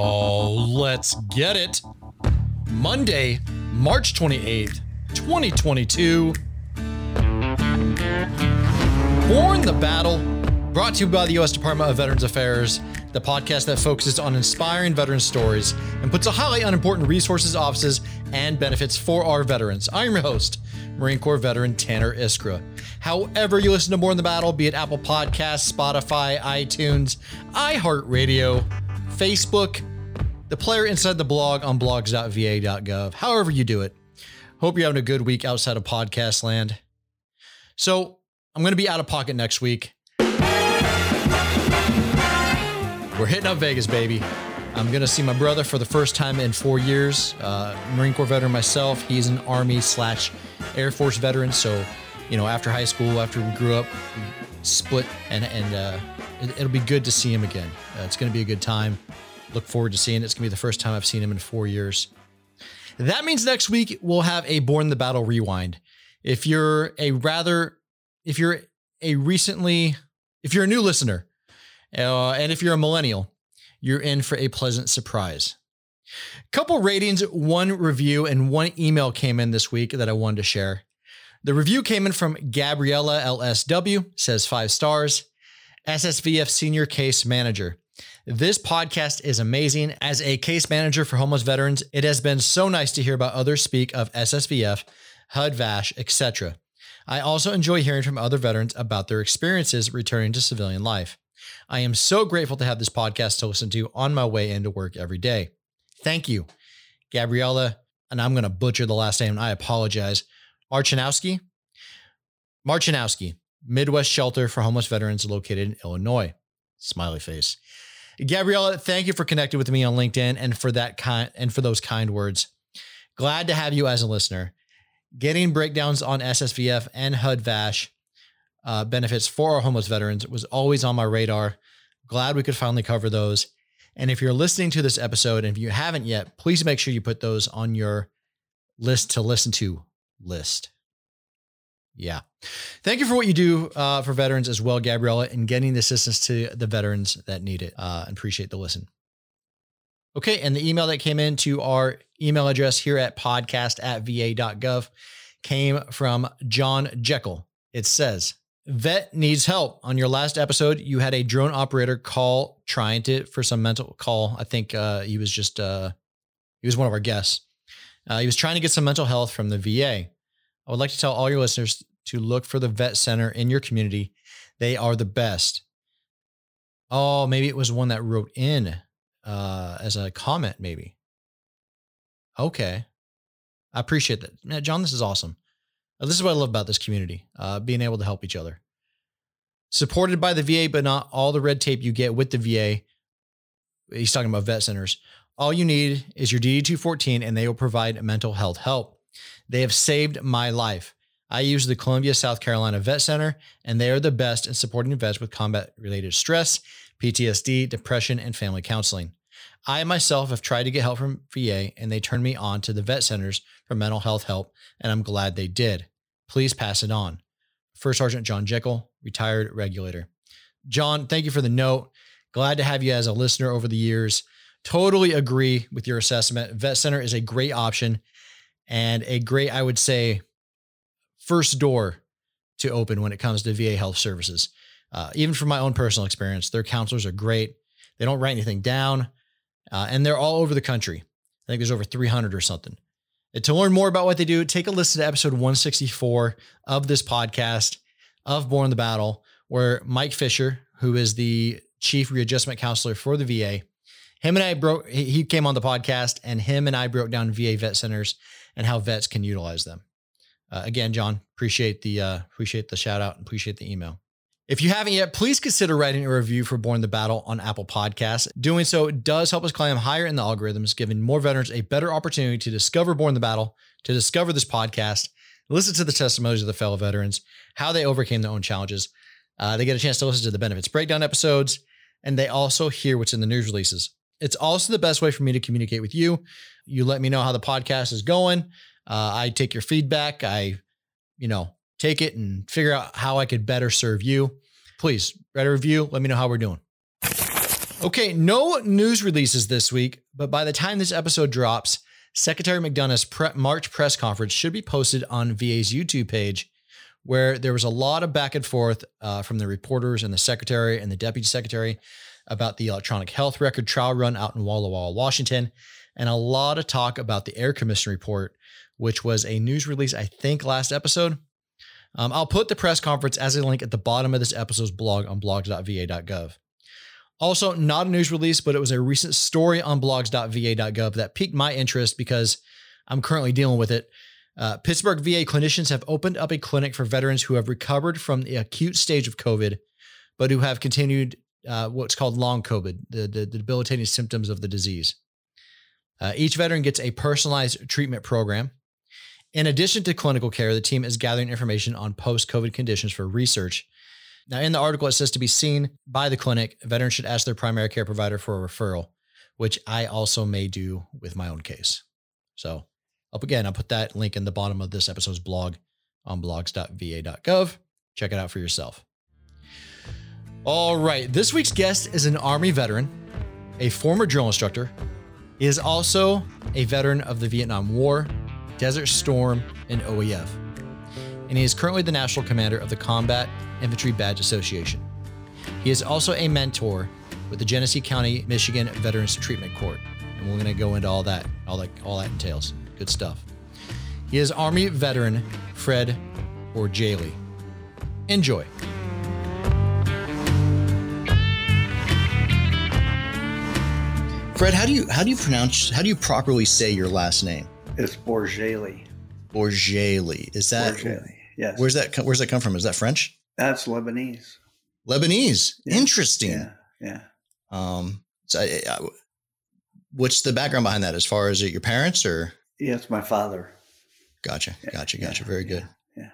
Oh, let's get it. Monday, March 28th, 2022. Borne the Battle, brought to you by the U.S. Department of Veterans Affairs, the podcast that focuses on inspiring veteran stories and puts a highlight on important resources, offices, and benefits for our veterans. I'm your host, Marine Corps veteran Tanner Iskra. However, you listen to Borne the Battle, be it Apple Podcasts, Spotify, iTunes, iHeartRadio, Facebook, the player inside the blog on blogs.va.gov, however you do it. Hope you're having a good week outside of podcast land. So, I'm going to be out of pocket next week. We're hitting up Vegas, baby. I'm going to see my brother for the first time in four years. Uh, Marine Corps veteran myself. He's an Army slash Air Force veteran. So, you know, after high school, after we grew up, we split, and and uh, it, will be good to see him again. Uh, it's going to be a good time. Look forward to seeing it. It's going to be the first time I've seen him in four years. That means next week we'll have a Borne the Battle rewind. If you're a rather, if you're a recently, if you're a new listener, uh, and if you're a millennial, you're in for a pleasant surprise. Couple ratings, one review, and one email came in this week that I wanted to share. The review came in from Gabriella LSW, says five stars. SSVF Senior Case Manager. This podcast is amazing. As a case manager for homeless veterans, it has been so nice to hear about others speak of SSVF, HUD VASH, etc. I also enjoy hearing from other veterans about their experiences returning to civilian life. I am so grateful to have this podcast to listen to on my way into work every day. Thank you, Gabriella. And I'm going to butcher the last name. I apologize. Marchinowski. Marchinowski. Midwest Shelter for Homeless Veterans located in Illinois. Smiley face. Gabriella, thank you for connecting with me on LinkedIn and for that kind and for those kind words. Glad to have you as a listener. Getting breakdowns on SSVF and HUD VASH uh, benefits for our homeless veterans was always on my radar. Glad we could finally cover those. And if you're listening to this episode, and if you haven't yet, please make sure you put those on your list to listen to list. Yeah. Thank you for what you do uh, for veterans as well, Gabriella, and getting the assistance to the veterans that need it. Uh, appreciate the listen. Okay. And the email that came in to our email address here at podcast at va.gov came from John Jekyll. It says, Vet needs help. On your last episode, you had a drone operator call trying to for some mental call. I think uh, he was just uh, he was one of our guests. Uh, he was trying to get some mental health from the VA. I would like to tell all your listeners to look for the vet center in your community. They are the best. Oh, maybe it was one that wrote in uh, as a comment, maybe. Okay. I appreciate that. John, this is awesome. Uh, this is what I love about this community uh, being able to help each other. Supported by the VA, but not all the red tape you get with the VA. He's talking about vet centers. All you need is your DD 214, and they will provide mental health help. They have saved my life. I use the Columbia, South Carolina Vet Center, and they are the best in supporting vets with combat related stress, PTSD, depression, and family counseling. I myself have tried to get help from VA, and they turned me on to the vet centers for mental health help, and I'm glad they did. Please pass it on. First Sergeant John Jekyll, retired regulator. John, thank you for the note. Glad to have you as a listener over the years. Totally agree with your assessment. Vet Center is a great option and a great, I would say, first door to open when it comes to VA health services. Uh, even from my own personal experience, their counselors are great. They don't write anything down, uh, and they're all over the country. I think there's over 300 or something. And to learn more about what they do, take a listen to episode 164 of this podcast of Borne the Battle, where Mike Fisher, who is the chief readjustment counselor for the VA, him and I broke, he came on the podcast and him and I broke down VA vet centers and how vets can utilize them. Uh, again, John, appreciate the uh, appreciate the shout out and appreciate the email. If you haven't yet, please consider writing a review for Borne the Battle on Apple Podcasts. Doing so does help us climb higher in the algorithms, giving more veterans a better opportunity to discover Borne the Battle, to discover this podcast, listen to the testimonies of the fellow veterans, how they overcame their own challenges. Uh, they get a chance to listen to the benefits breakdown episodes, and they also hear what's in the news releases. It's also the best way for me to communicate with you. You let me know how the podcast is going. Uh, I take your feedback. I, you know, take it and figure out how I could better serve you. Please write a review. Let me know how we're doing. Okay, no news releases this week, but by the time this episode drops, Secretary McDonough's pre- March press conference should be posted on VA's YouTube page, where there was a lot of back and forth uh, from the reporters and the secretary and the deputy secretary about the electronic health record trial run out in Walla Walla, Washington, and a lot of talk about the Air Commission report, which was a news release, I think, last episode. Um, I'll put the press conference as a link at the bottom of this episode's blog on blogs.va.gov. Also, not a news release, but it was a recent story on blogs.va.gov that piqued my interest because I'm currently dealing with it. Uh, Pittsburgh VA clinicians have opened up a clinic for veterans who have recovered from the acute stage of COVID, but who have continued uh, what's called long COVID, the, the, the debilitating symptoms of the disease. Uh, each veteran gets a personalized treatment program. In addition to clinical care, the team is gathering information on post COVID conditions for research. Now, in the article, it says to be seen by the clinic, veterans should ask their primary care provider for a referral, which I also may do with my own case. So, up again, I'll put that link in the bottom of this episode's blog on blogs.va.gov. Check it out for yourself. All right, this week's guest is an Army veteran, a former drill instructor. He is also a veteran of the Vietnam War, Desert Storm, and OEF. And he is currently the national commander of the Combat Infantry Badge Association. He is also a mentor with the Genesee County, Michigan Veterans Treatment Court. And we're going to go into all that, all that, all that entails. Good stuff. He is Army veteran Fred Bourjaily. Enjoy. Fred, how do you how do you pronounce how do you properly say your last name? It's Bourjaily. Bourjaily. Is that Bourjaily. Yes. Where's that where's that come from? Is that French? That's Lebanese. Lebanese. Yeah. Interesting. Yeah. Yeah. Um so I, I, what's the background behind that as far as it your parents or Yeah, it's my father. Gotcha. Gotcha. Gotcha. yeah, Very good. yeah.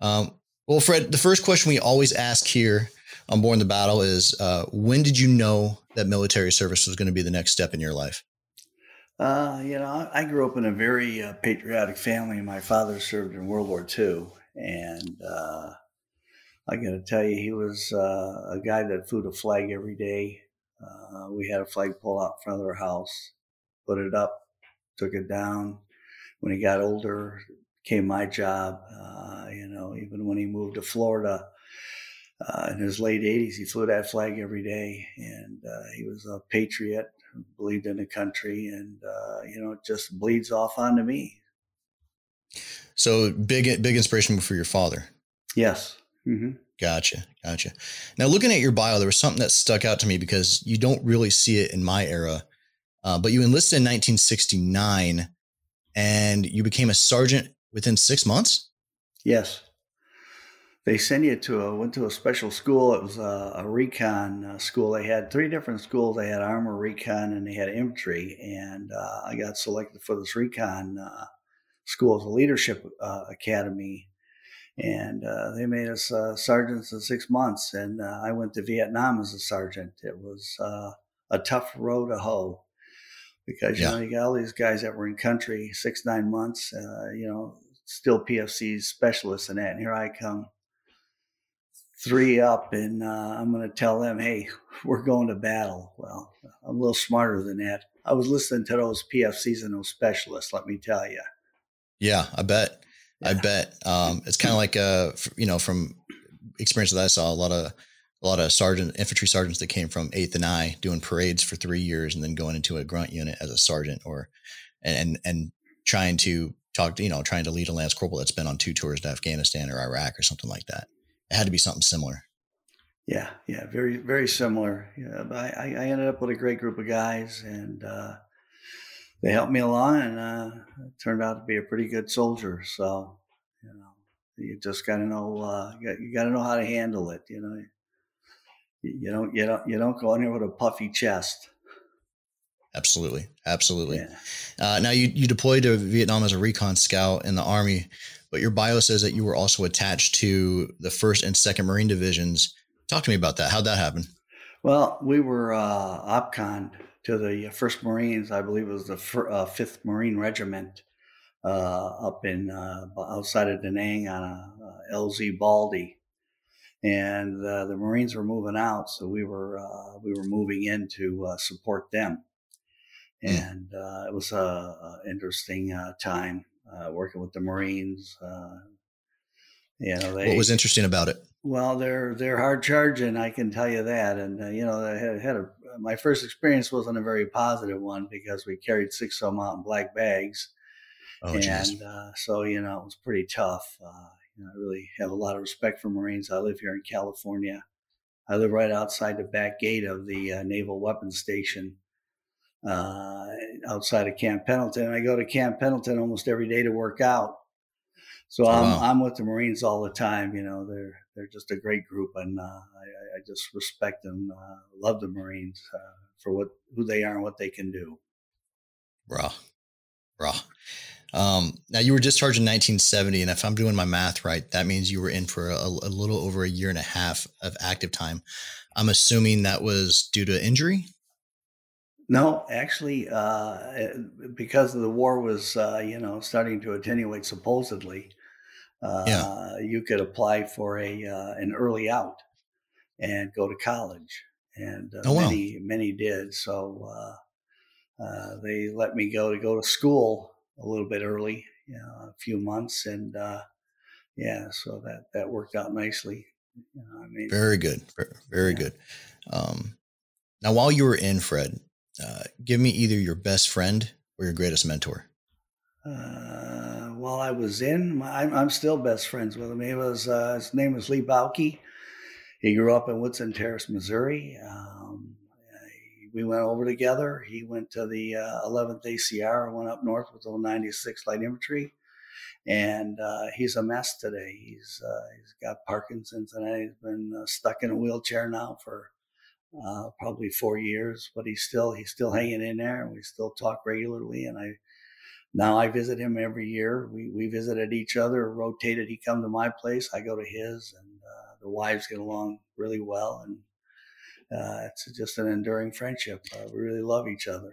Um well, Fred, the first question we always ask here on Borne the Battle is uh, when did you know that military service was going to be the next step in your life? Uh, you know, I grew up in a very uh, patriotic family. My father served in World War II, and uh, I got to tell you, he was uh, a guy that flew the flag every day. Uh, we had a flag flagpole out in front of our house, put it up, took it down. When he got older, came my job. You know, even when he moved to Florida uh, in his late 80s, he flew that flag every day, and uh, he was a patriot, who believed in the country, and uh, you know, it just bleeds off onto me. So big, big inspiration for your father. Yes. hmm Gotcha. Gotcha. Now, looking at your bio, there was something that stuck out to me because you don't really see it in my era. Uh, but you enlisted in 1969 and you became a sergeant within six months. Yes. They send you to a went to a special school. It was a, a recon uh, school. They had three different schools. They had armor, recon, and they had infantry. And uh, I got selected for this recon uh, school as a leadership uh, academy. And uh, they made us uh, sergeants in six months. And uh, I went to Vietnam as a sergeant. It was uh, a tough row to hoe because you Yeah. know you got all these guys that were in country six nine months. Uh, you know, still PFCs specialists in that. And here I come, three up, and uh, I'm going to tell them, hey, we're going to battle. Well, I'm a little smarter than that. I was listening to those PFCs and those specialists. Let me tell you. Yeah, I bet. I bet. Um, it's kind of like, uh, f- you know, from experience that I saw, a lot of a lot of sergeant infantry sergeants that came from Eighth and I doing parades for three years and then going into a grunt unit as a sergeant or and and trying to talk to you know trying to lead a lance corporal that's been on two tours to Afghanistan or Iraq or something like that. It had to be something similar. Yeah, yeah, very, very similar. Yeah, but I, I ended up with a great group of guys, and uh, they helped me along, and uh, turned out to be a pretty good soldier. So, you know, you just got to know, uh, you got, to know how to handle it. You know, you, don't, you don't, you don't go in there with a puffy chest. Absolutely, absolutely. Yeah. Uh, now you you deployed to Vietnam as a recon scout in the army, but your bio says that you were also attached to the first and second Marine divisions. Talk to me about that. How'd that happen? Well, we were uh, OPCON to the First Marines. I believe it was the uh, Fifth Marine Regiment uh, up in uh, outside of Da Nang on a, uh LZ Baldy, and uh, the Marines were moving out, so we were we were moving in to support them, and it was a, interesting time working with the Marines. you know, they, what was interesting about it? Well, they're they're hard charging, I can tell you that. And uh, you know, I had, had a my first experience wasn't a very positive one because we carried six of them out in black bags, oh, and uh, so you know it was pretty tough. Uh, you know, I really have a lot of respect for Marines. I live here in California. I live right outside the back gate of the uh, Naval Weapons Station uh, outside of Camp Pendleton. I go to Camp Pendleton almost every day to work out. So I'm, wow. I'm with the Marines all the time. You know, they're they're just a great group, and uh, I, I, just respect them, uh, love the Marines uh, for what who they are and what they can do. Raw, raw. Um, now you were discharged in 1970, and if I'm doing my math right, that means you were in for a, a little over a year and a half of active time. I'm assuming that was due to injury. No, actually, uh, because the war was, uh, you know, starting to attenuate supposedly, uh, yeah. you could apply for a uh, an early out and go to college, and uh, oh, wow. many many did. So uh, uh, they let me go to go to school a little bit early, you know, a few months, and yeah, so that that worked out nicely. You know, I mean, very good, very, yeah. good. Um, now, while you were in Fred, give me either your best friend or your greatest mentor. Uh, while I was in, I'm, I'm, still best friends with him. He was uh, his name was Lee Bauke. He grew up in Woodson Terrace, Missouri. Um, we went over together. He went to the uh, 11th ACR. I went up north with the 96th Light Infantry, and uh, he's a mess today. He's uh, he's got Parkinson's and he's been uh, stuck in a wheelchair now for uh, probably four years. But he's still he's still hanging in there, and we still talk regularly. And I now I visit him every year. We we visited each other, rotated. He come to my place, I go to his, and uh, the wives get along really well, and uh, it's just an enduring friendship. Uh, we really love each other.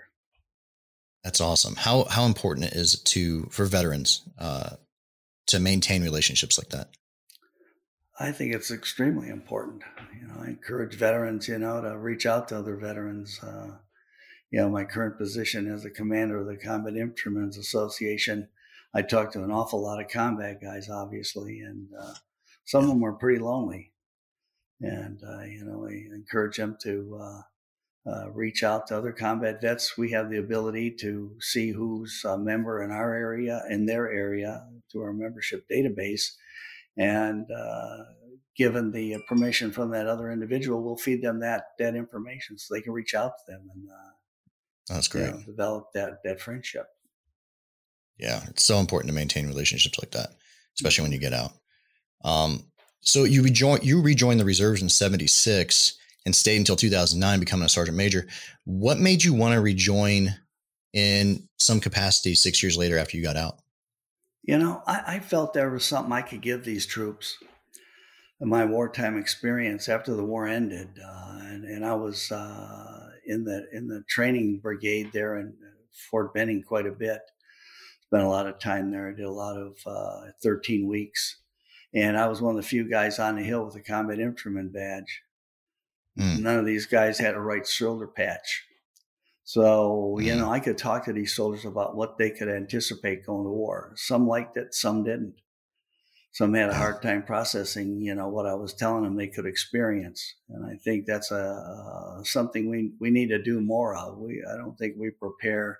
That's awesome. How how important it is to for veterans uh, to maintain relationships like that? I think it's extremely important. You know, I encourage veterans, you know, to reach out to other veterans. Uh, you know, my current position as a commander of the Combat Infantrymen's Association, I talk to an awful lot of combat guys, obviously, and uh, some of them are pretty lonely. And, uh, you know, I encourage them to uh, uh reach out to other combat vets. We have the ability to see who's a member in our area, in their area, through our membership database. And uh, given the permission from that other individual, we'll feed them that, that information so they can reach out to them and uh, that's great. You know, develop that that friendship. Yeah, it's so important to maintain relationships like that, especially when you get out. Um, so you rejoin you rejoined the reserves in '76 and stayed until 2009, becoming a sergeant major. What made you want to rejoin in some capacity six years later after you got out? You know, I, I felt there was something I could give these troops. My wartime experience after the war ended, uh, and, and I was uh, in the in the training brigade there in Fort Benning quite a bit. Spent a lot of time there. I did a lot of uh, 13 weeks, and I was one of the few guys on the hill with a combat infantryman badge. Mm. None of these guys had a right shoulder patch. So, mm. you hmm. know, I could talk to these soldiers about what they could anticipate going to war. Some liked it, some didn't some had a hard time processing, you know, what I was telling them they could experience. And I think that's a uh, something we we need to do more of. We I don't think we prepare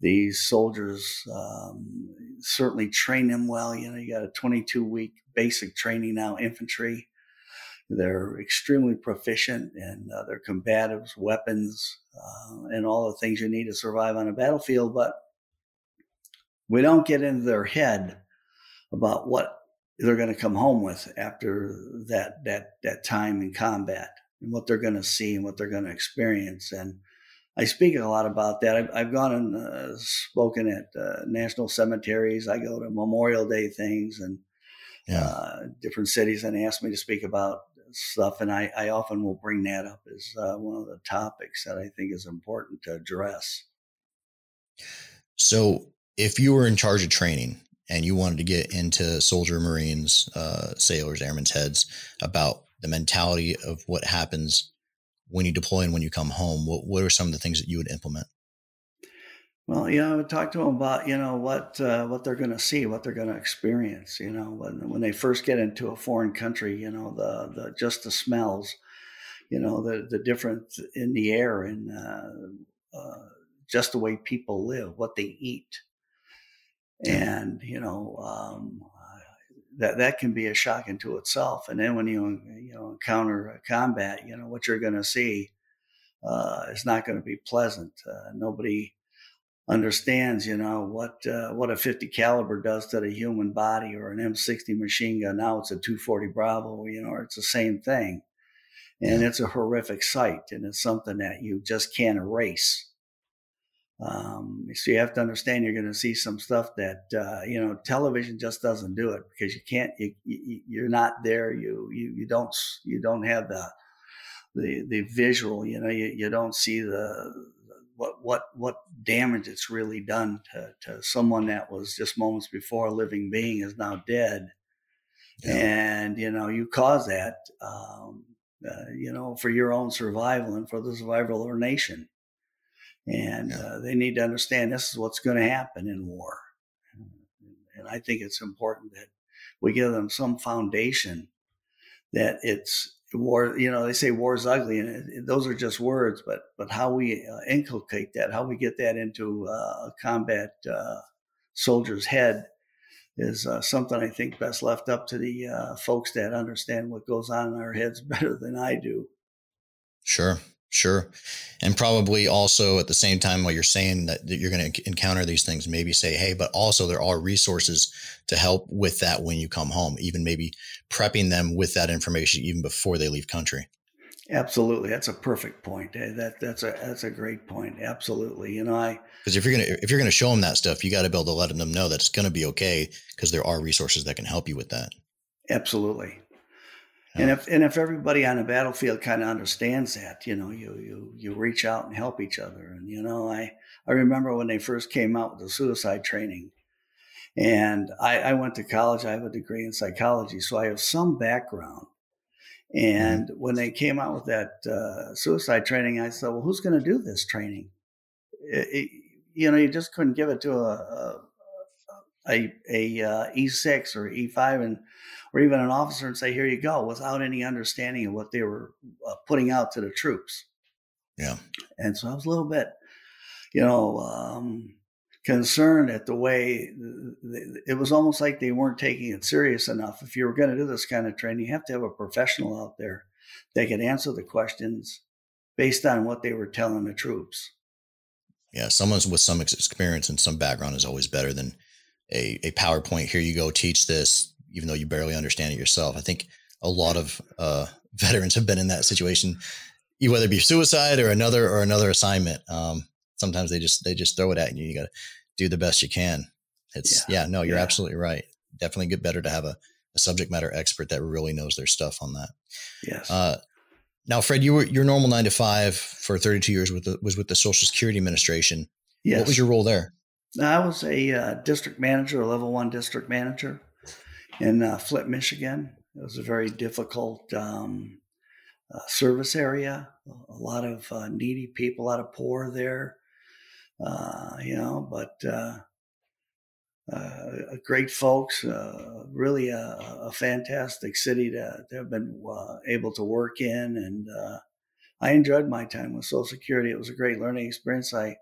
these soldiers. Um, certainly train them well. You know, you got a 22 week basic training now, infantry. They're extremely proficient and uh, they're combatives, weapons, uh, and all the things you need to survive on a battlefield. But we don't get into their head about what they're going to come home with after that that that time in combat and what they're going to see and what they're going to experience and I speak a lot about that. I've, I've gone and uh, spoken at uh, national cemeteries. I go to Memorial Day things and yeah. uh, different cities and ask me to speak about stuff. And I, I often will bring that up as uh, one of the topics that I think is important to address. So, if you were in charge of training and you wanted to get into soldier, Marines, uh, sailors, airmen's heads about the mentality of what happens when you deploy and when you come home, what, what are some of the things that you would implement? Well, yeah, I would talk to them about you know what uh, what they're going to see, what they're going to experience. You know, when when they first get into a foreign country, you know the the just the smells, you know the the difference in the air and uh, uh, just the way people live, what they eat, and you know um, that that can be a shock into itself. And then when you you know encounter combat, you know what you're going to see uh, is not going to be pleasant. Uh, nobody understands, you know, what uh, what a 50 caliber does to the human body or an M60 machine gun. Now it's a 240 Bravo, you know, it's the same thing. And it's a horrific sight, and it's something that you just can't erase. Um, so you have to understand you're going to see some stuff that uh, you know television just doesn't do it because you can't you, you you're not there you you you don't you don't have the the the visual you know you, you don't see the what what what damage it's really done to, to someone that was just moments before a living being is now dead yeah. and you know you cause that um, uh, you know for your own survival and for the survival of our nation and yeah. uh, they need to understand this is what's going to happen in war and i think it's important that we give them some foundation that it's war you know they say war is ugly and those are just words but but how we uh, inculcate that how we get that into uh, a combat uh, soldier's head is uh, something i think best left up to the uh, folks that understand what goes on in our heads better than i do. Sure Sure. And probably also at the same time, while you're saying that, that you're going to encounter these things, maybe say, hey, but also there are resources to help with that when you come home, even maybe prepping them with that information even before they leave country. Absolutely, that's a perfect point. Eh, that that's a that's a great point. Absolutely, you know, I because if you're gonna if you're gonna show them that stuff, you got to be able to let them know that it's going to be okay because there are resources that can help you with that. Absolutely, and if and if everybody on the battlefield kind of understands that, you know, you you you reach out and help each other. And you know, I I remember when they first came out with the suicide training, and I, I went to college. I have a degree in psychology, so I have some background. And mm-hmm. when they came out with that uh, suicide training, I said, "Well, who's going to do this training?" It, it, you know, you just couldn't give it to a, a a, a uh, E6 or E5 and or even an officer and say, "Here you go," without any understanding of what they were uh, putting out to the troops. Yeah, and so I was a little bit, you know, um, concerned at the way it was almost like they weren't taking it serious enough. If you were going to do this kind of training, you have to have a professional out there that can answer the questions based on what they were telling the troops. Yeah, someone with some experience and some background is always better than a, a PowerPoint. Here you go, teach this, even though you barely understand it yourself. I think a lot of uh, veterans have been in that situation, you whether it be suicide or another or another assignment. Um, sometimes they just they just throw it at you. You got to do the best you can. It's yeah, yeah no, you're yeah. absolutely right. Definitely get better to have a, a, subject matter expert that really knows their stuff on that. Yes. Uh, now, Fred, you were your normal nine to five for 32 years with the, was with the Social Security Administration. Yes. What was your role there? I was a uh, district manager, a level one district manager in uh, Flint, Michigan. It was a very difficult um, uh, service area. A lot of uh, needy people, a lot of poor there. Uh, you know, but uh, great folks. really a, a, fantastic city to, to have been able to work in, and I enjoyed my time with Social Security. It was a great learning experience. I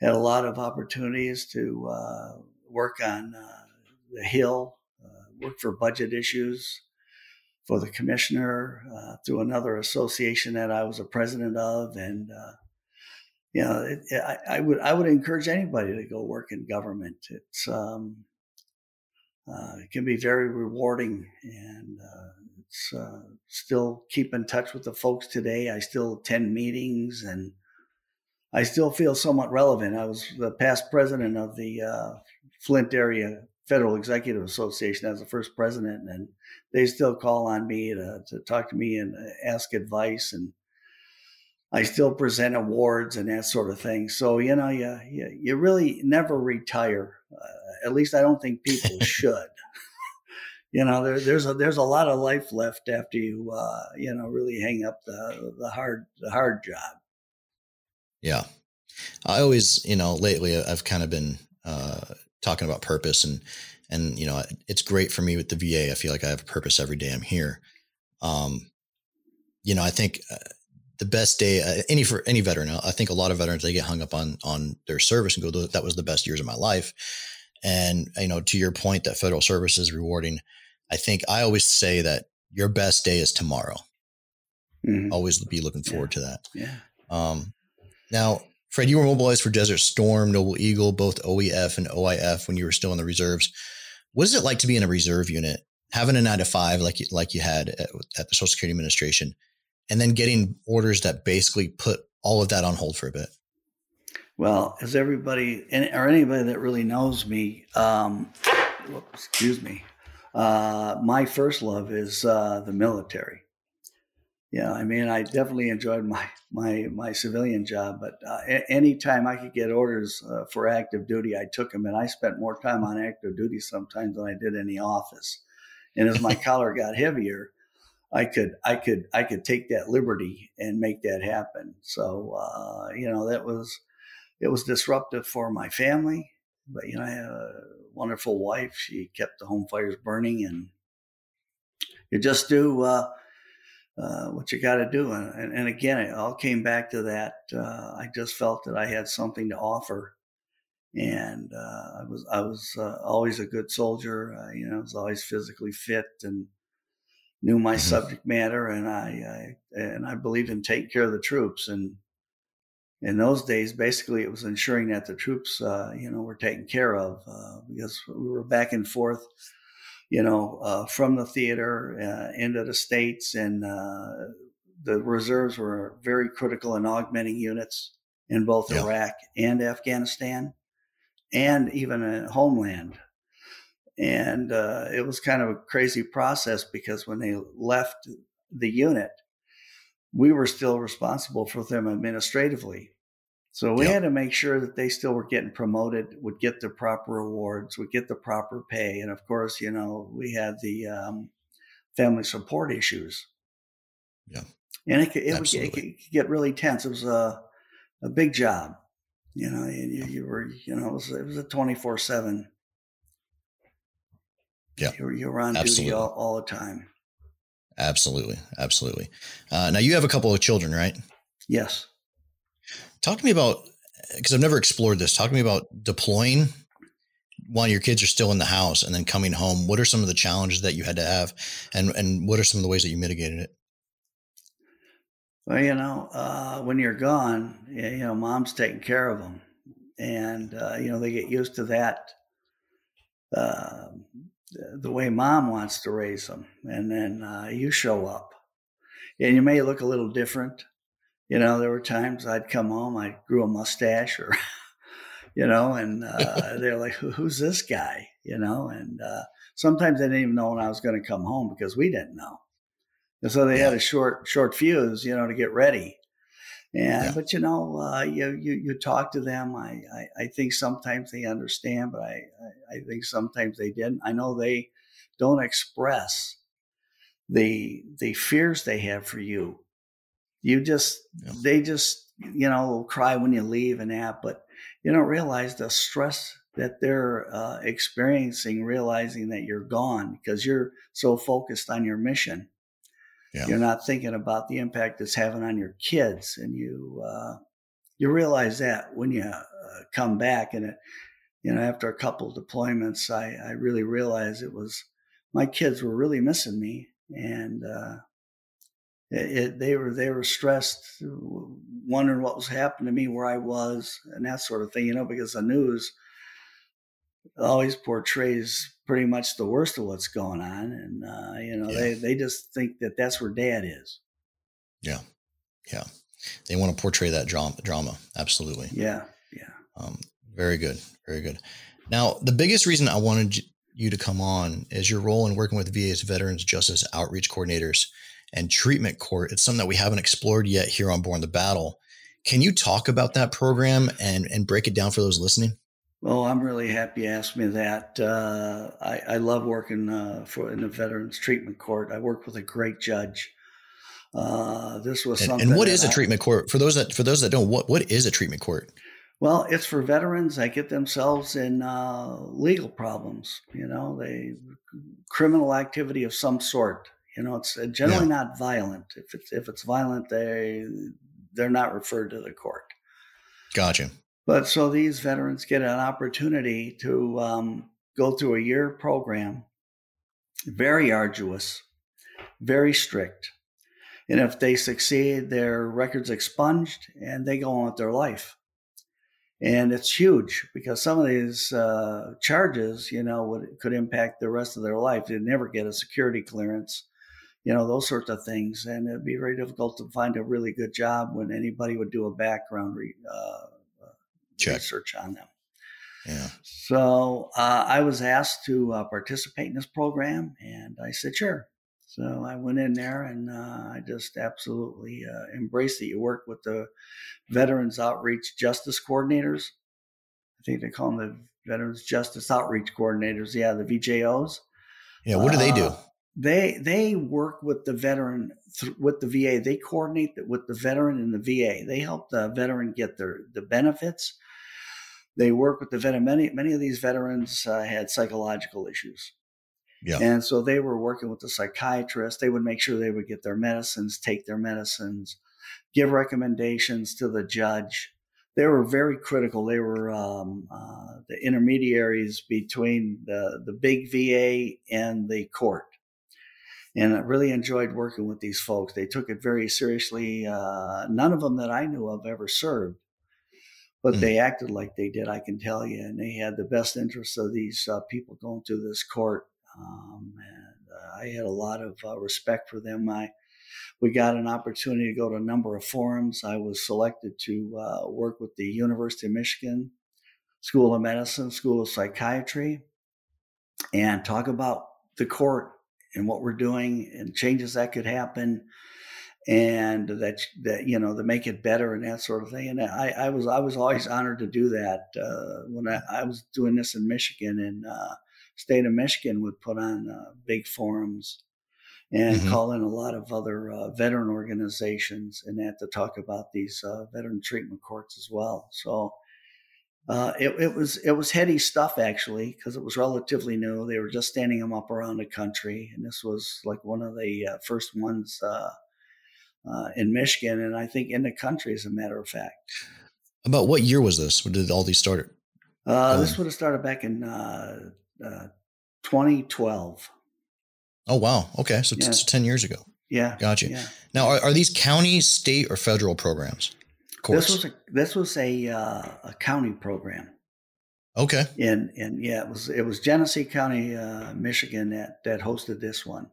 had a lot of opportunities to uh, work on uh, the Hill, uh, work for budget issues for the commissioner uh, through another association that I was a president of, and uh, you know, it, it, I, I, would I would encourage anybody to go work in government. It's um, it can be very rewarding, and it's still keep in touch with the folks today. I still attend meetings and I still feel somewhat relevant. I was the past president of the uh, Flint area Federal Executive Association as the first president, and they still call on me to, to talk to me and uh, ask advice. And I still present awards and that sort of thing. So, you know, you, you, you really never retire. Uh, at least I don't think people should. you know, there, there's a there's a lot of life left after you uh, you know really hang up the the hard the hard job. Yeah, I always you know lately I've kind of been uh, talking about purpose and and you know it's great for me with the VA. I feel like I have a purpose every day I'm here. Um, you know, I think uh, the best day uh, any for any veteran. I think a lot of veterans they get hung up on on their service and go, "That was the best years of my life." And you know, to your point, that federal service is rewarding. I think I always say that your best day is tomorrow. Mm-hmm. Always be looking forward yeah. to that. Yeah. Um, now, Fred, you were mobilized for Desert Storm, Noble Eagle, both OEF and OIF when you were still in the reserves. What is it like to be in a reserve unit, having a nine to five like you, like you had at, at the Social Security Administration? and then getting orders that basically put all of that on hold for a bit? Well, as everybody or anybody that really knows me, um, excuse me, uh, my first love is uh, the military. Yeah, I mean, I definitely enjoyed my my my civilian job, but uh, anytime I could get orders uh, for active duty, I took them, and I spent more time on active duty sometimes than I did in the office. And as my collar got heavier, I could I could I could take that liberty and make that happen. So uh, you know that was it was disruptive for my family, but you know I had a wonderful wife. She kept the home fires burning, and you just do uh, uh, what you got to do. And, and, again, it all came back to that. Uh, I just felt that I had something to offer. And uh, I was I was uh, always a good soldier. you know, I was always physically fit and knew my mm-hmm. subject matter, and I, I and I believed in taking care of the troops. And in those days, basically, it was ensuring that the troops, uh, you know, were taken care of uh, because we were back and forth, you know, uh, from the theater uh, into the states, and uh, the reserves were very critical in augmenting units in both yeah. Iraq and Afghanistan, and even in homeland and uh, it was kind of a crazy process because when they left the unit, we were still responsible for them administratively. So we yep. had to make sure that they still were getting promoted, would get the proper awards, would get the proper pay, and of course, you know, we had the um, family support issues. Yeah, and it could, it, would, it could get really tense. It was a a big job, you know. and You, you were, you know, it was, it was a twenty four seven yeah. You're, you're on Absolutely. duty all, all the time. Absolutely. Absolutely. Uh, now you have a couple of children, right? Yes. Talk to me about, because I've never explored this. Talk to me about deploying while your kids are still in the house and then coming home. What are some of the challenges that you had to have and, and what are some of the ways that you mitigated it? Well, you know, uh, when you're gone, you know, mom's taking care of them and, uh, you know, they get used to that. Uh, the way mom wants to raise them, and then uh, you show up, and you may look a little different. You know, there were times I'd come home, I grew a mustache, or you know, and uh, they're like, "Who's this guy?" You know, and uh, sometimes they didn't even know when I was going to come home because we didn't know, and so they yeah. had a short short fuse, you know, to get ready. Yeah, yeah. but you know, uh, you, you you talk to them. I, I, I think sometimes they understand, but I, I, I think sometimes they didn't. I know they don't express the the fears they have for you. You just yeah. they just you know cry when you leave and that, but you don't realize the stress that they're uh, experiencing, realizing that you're gone because you're so focused on your mission yeah. You're not thinking about the impact it's having on your kids, and you uh, you realize that when you uh, come back. And it, you know, after a couple deployments, I, I really realized it was my kids were really missing me, and uh, it, it, they were they were stressed, wondering what was happening to me, where I was, and that sort of thing. You know, because the news always portrays pretty much the worst of what's going on, and uh, you know yeah. they they just think that that's where dad is. Yeah, yeah, they want to portray that drama. Drama, absolutely. Yeah, yeah. Um, very good, very good. Now, the biggest reason I wanted you to come on is your role in working with VA's Veterans Justice Outreach Coordinators and Treatment Court. It's something that we haven't explored yet here on Borne the Battle. Can you talk about that program and and break it down for those listening? Well, I'm really happy you asked me that. Uh, I, I, love working uh, for in the Veterans Treatment Court. I work with a great judge. Uh, this was and, something. And what is a treatment court for those that for those that don't? What what is a treatment court? Well, it's for veterans that get themselves in uh, legal problems. You know, they criminal activity of some sort. You know, it's generally yeah. not violent. If it's if it's violent, they they're not referred to the court. Gotcha. But so these veterans get an opportunity to um, go through a year program, very arduous, very strict. And if they succeed, their record's expunged and they go on with their life. And it's huge because some of these uh, charges, you know, would, could impact the rest of their life. They'd never get a security clearance, you know, those sorts of things. And it'd be very difficult to find a really good job when anybody would do a background re, uh, Check. research on them. Yeah. So uh, I was asked to uh, participate in this program, and I said sure. So I went in there, and uh, I just absolutely uh, embraced it. You work with the Veterans Outreach Justice Coordinators. I think they call them the Veterans Justice Outreach Coordinators. Yeah, the VJOs. Yeah. What do they do? They they work with the veteran th- with the VA. They coordinate with the veteran and the VA. They help the veteran get their the benefits they work with the veteran. Many many of these veterans uh, had psychological issues. Yeah. And so they were working with the psychiatrist. They would make sure they would get their medicines, take their medicines, give recommendations to the judge. They were very critical. They were um, uh, the intermediaries between the, the big VA and the court. And I really enjoyed working with these folks. They took it very seriously. Uh, none of them that I knew of ever served but mm. they acted like they did, I can tell you, and they had the best interests of these uh, people going through this court. Um, and uh, I had a lot of uh, respect for them. I we got an opportunity to go to a number of forums. I was selected to uh, work with the University of Michigan School of Medicine, School of Psychiatry, and talk about the court and what we're doing and changes that could happen and that that you know to make it better and that sort of thing. And I, I was I was always honored to do that uh, when I, I, was doing this in Michigan and uh, state of Michigan would put on uh, big forums and mm-hmm. call in a lot of other uh, veteran organizations and that to talk about these uh, veteran treatment courts as well. So. Uh, it, it, was it was heady stuff actually because it was relatively new. They were just standing them up around the country, and this was like one of the first ones uh, in Michigan, and I think in the country, as a matter of fact. About what year was this? When did all these start? Uh, um, this would have started back in uh, 2012. Oh wow! Okay, so, yeah. t- so ten years ago. Yeah, gotcha. Yeah. Now, are, are these county, state, or federal programs? This was a this was a uh, a county program. Okay. And and yeah, it was it was Genesee County, uh, Michigan that that hosted this one.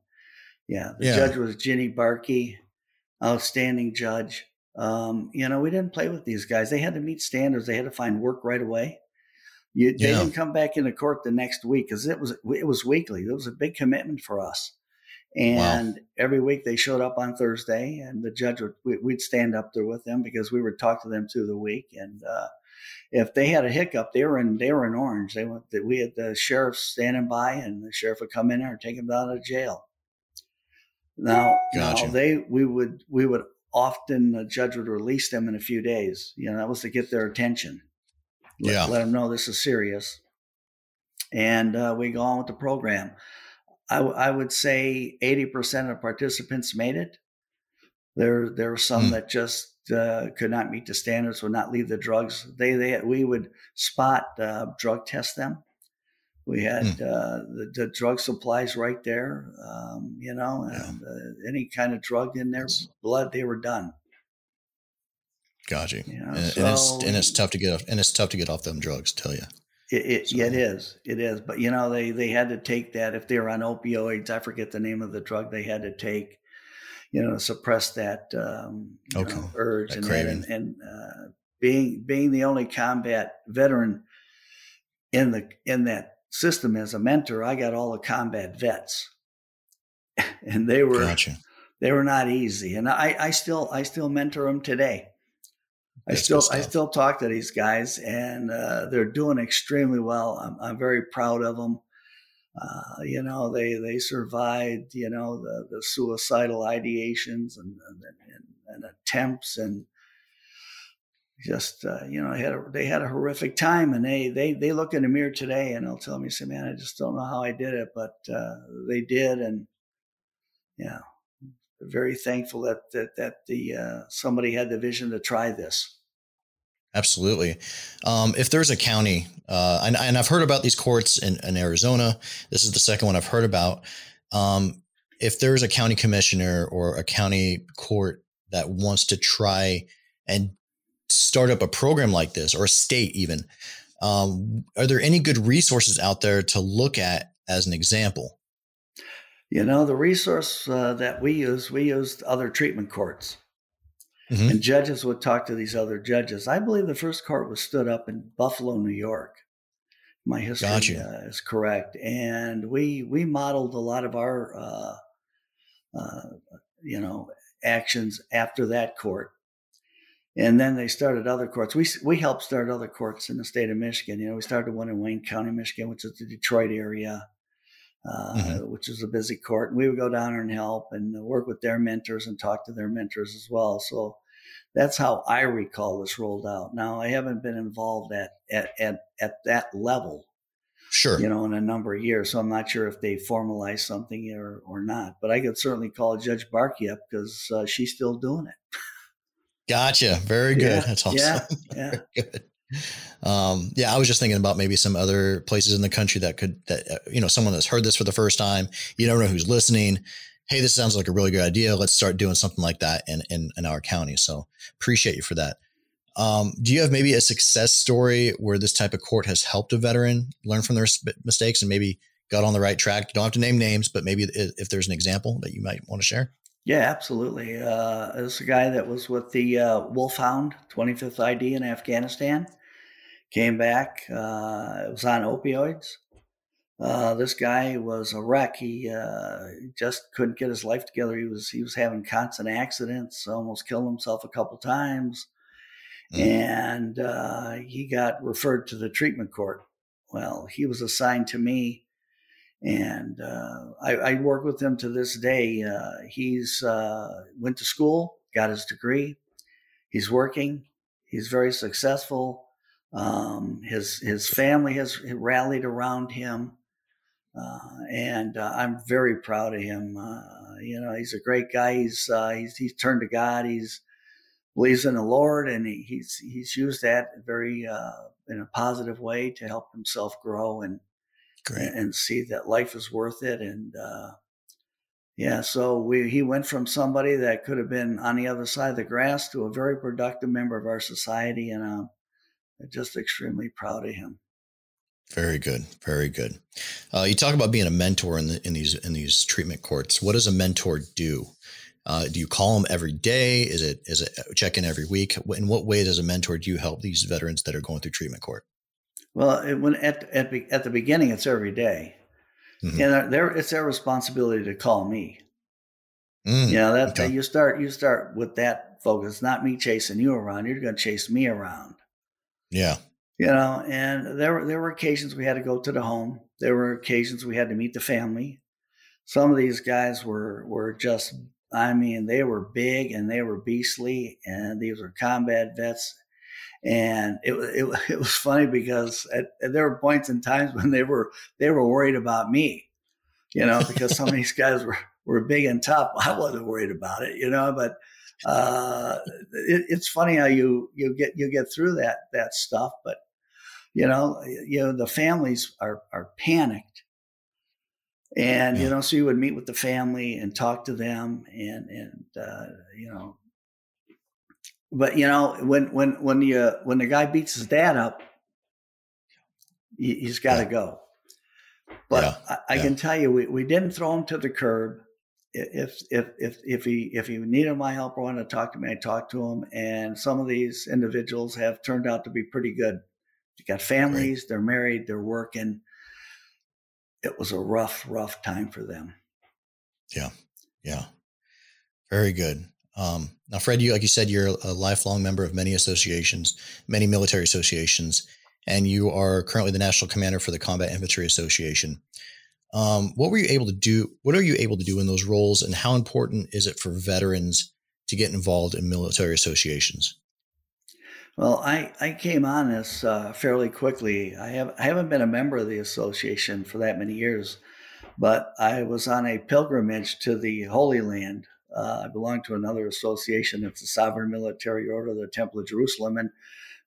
Yeah, the yeah. judge was Ginny Barkey, outstanding judge. Um, you know, we didn't play with these guys. They had to meet standards. They had to find work right away. You, they yeah. didn't come back into court the next week because it was it was weekly. It was a big commitment for us. And wow. every week they showed up on Thursday, and the judge would we'd stand up there with them because we would talk to them through the week. And uh, if they had a hiccup, they were in they were in orange. They went. We had the sheriff standing by, and the sheriff would come in there and take them out of jail. Now, gotcha. now they we would we would often the judge would release them in a few days. You know, that was to get their attention. Let, yeah, let them know this is serious. And uh, we go on with the program. I, I would say eighty percent of participants made it. There there were some mm. that just uh, could not meet the standards, would not leave the drugs. They they we would spot uh, drug test them we had mm. uh, the, the, drug supplies right there, um, you know, and yeah. uh, any kind of drug in their blood, they were done. Gotcha. You know, and, so, and, it's and it's tough to get off, and it's tough to get off them drugs. Tell you. It, it so. yeah, it is. It is. But you know, they they had to take that if they were on opioids. I forget the name of the drug they had to take. You know, suppress that um, okay. know, urge that and, and, and uh, being being the only combat veteran in the in that system as a mentor, I got all the combat vets, and they were gotcha. they were not easy. And I, I still I still mentor them today. I still I still talk to these guys, and uh, they're doing extremely well. I'm, I'm very proud of them. Uh, you know, they they survived. You know, the, the suicidal ideations and, and, and, and attempts, and just uh, you know, had a, they had a horrific time, and they they they look in the mirror today, and they'll tell me, "Say, man, I just don't know how I did it, but uh, they did," and yeah, very thankful that that that the uh, somebody had the vision to try this. Absolutely. Um, if there's a county, uh, and, and, I've heard about these courts in, in, Arizona, this is the second one I've heard about. Um, if there's a county commissioner or a county court that wants to try and start up a program like this, or a state even, um, are there any good resources out there to look at as an example? You know, the resource uh, that we use, we used other treatment courts. Mm-hmm. And judges would talk to these other judges. I believe the first court was stood up in Buffalo, New York. My history gotcha. uh, is correct, and we we modeled a lot of our uh, uh, you know actions after that court. And then they started other courts. We we helped start other courts in the state of Michigan. You know, we started one in Wayne County, Michigan, which is the Detroit area. Uh, mm-hmm. which is a busy court. And we would go down there and help and work with their mentors and talk to their mentors as well. So that's how I recall this rolled out. Now I haven't been involved at at at, at that level. Sure. You know, in a number of years. So I'm not sure if they formalized something or, or not. But I could certainly call Judge Barkey up because uh, she's still doing it. Gotcha. Very good. Yeah, That's awesome. Yeah. yeah. good. Um, yeah, I was just thinking about maybe some other places in the country that could, that, uh, you know, someone that's heard this for the first time, you don't know who's listening. Hey, this sounds like a really good idea. Let's start doing something like that in, in, in our county. So appreciate you for that. Um, do you have maybe a success story where this type of court has helped a veteran learn from their mistakes and maybe got on the right track? You don't have to name names, but maybe if there's an example that you might want to share. Yeah, absolutely. Uh, there's a guy that was with the uh, Wolfhound 25th ID in Afghanistan came back. Uh, it was on opioids. Uh, this guy was a wreck. He uh, just couldn't get his life together. He was he was having constant accidents. Almost killed himself a couple times, mm. and uh, he got referred to the treatment court. Well, he was assigned to me, and uh, I, I, work with him to this day. Uh, he's uh, went to school, got his degree. He's working. He's very successful um, his his family has rallied around him, uh, and uh, I'm very proud of him. Uh, you know, he's a great guy. He's uh, he's he's turned to God. He's believes in the Lord, and he, he's he's used that very uh, in a positive way to help himself grow and and, and, see that life is worth it. And uh, yeah, so we he went from somebody that could have been on the other side of the grass to a very productive member of our society, and um, just extremely proud of him. Very good, very good. Uh, you talk about being a mentor in the, in these in these treatment courts. What does a mentor do? Uh, do you call them every day? Is it is it check in every week? In what way does a mentor do you help these veterans that are going through treatment court? Well, it, when at at at the beginning, it's every day. Mm-hmm. and there it's their responsibility to call me. Mm, you know that, okay. that you start you start with that focus, not me chasing you around. You're going to chase me around. Yeah. You know, and there were there were occasions we had to go to the home. There were occasions we had to meet the family. Some of these guys were were just I mean, they were big and they were beastly, and these were combat vets. And it it, it was funny because at, at there were points in times when they were they were worried about me, you know, because some of these guys were were big and tough. I wasn't worried about it, you know, but uh, it, it's funny how you you get you get through that that stuff, but you know you know the families are are panicked, and yeah. you know so you would meet with the family and talk to them, and and uh, you know, but you know when when when you when the guy beats his dad up, he, has got to yeah. go. But yeah. I, I can tell you, we, we didn't throw him to the curb if if if if he if he needed my help or wanted to talk to me, I talked to him. And some of these individuals have turned out to be pretty good. They got families, they're married, they're working. It was a rough, rough time for them. Yeah, yeah, very good. Um, now, Fred, you like you said, you're a lifelong member of many associations, many military associations, and you are currently the national commander for the Combat Infantry Association. Um, what were you able to do? What are you able to do in those roles, and how important is it for veterans to get involved in military associations? Well, I, I came on this uh, fairly quickly. I have I haven't been a member of the association for that many years, but I was on a pilgrimage to the Holy Land. Uh, I belong to another association. It's the Sovereign Military Order of the Temple of Jerusalem, and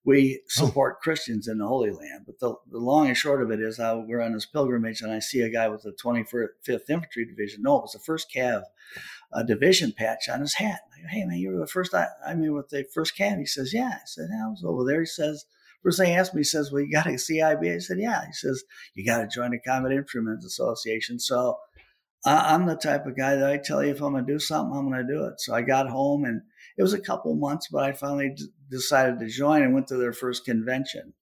we oh. support oh. Christians in the Holy Land. But the, the long and short of it is, I, we're on this pilgrimage, and I see a guy with the 25th Infantry Division. No, it was the First Cav uh, Division patch on his hat. Go, hey man, you were the first. I, I mean, with the first Cav. He says, yeah. I said, yeah, I was over there. He says. First thing he asked me, he says, Well, you got a CIB? I said, Yeah. He says, You got to join the Combat Infantrymen's Association. So I, I'm the type of guy that I tell you if I'm going to do something, I'm going to do it. So I got home and it was a couple months, but I finally d- decided to join and went to their first convention.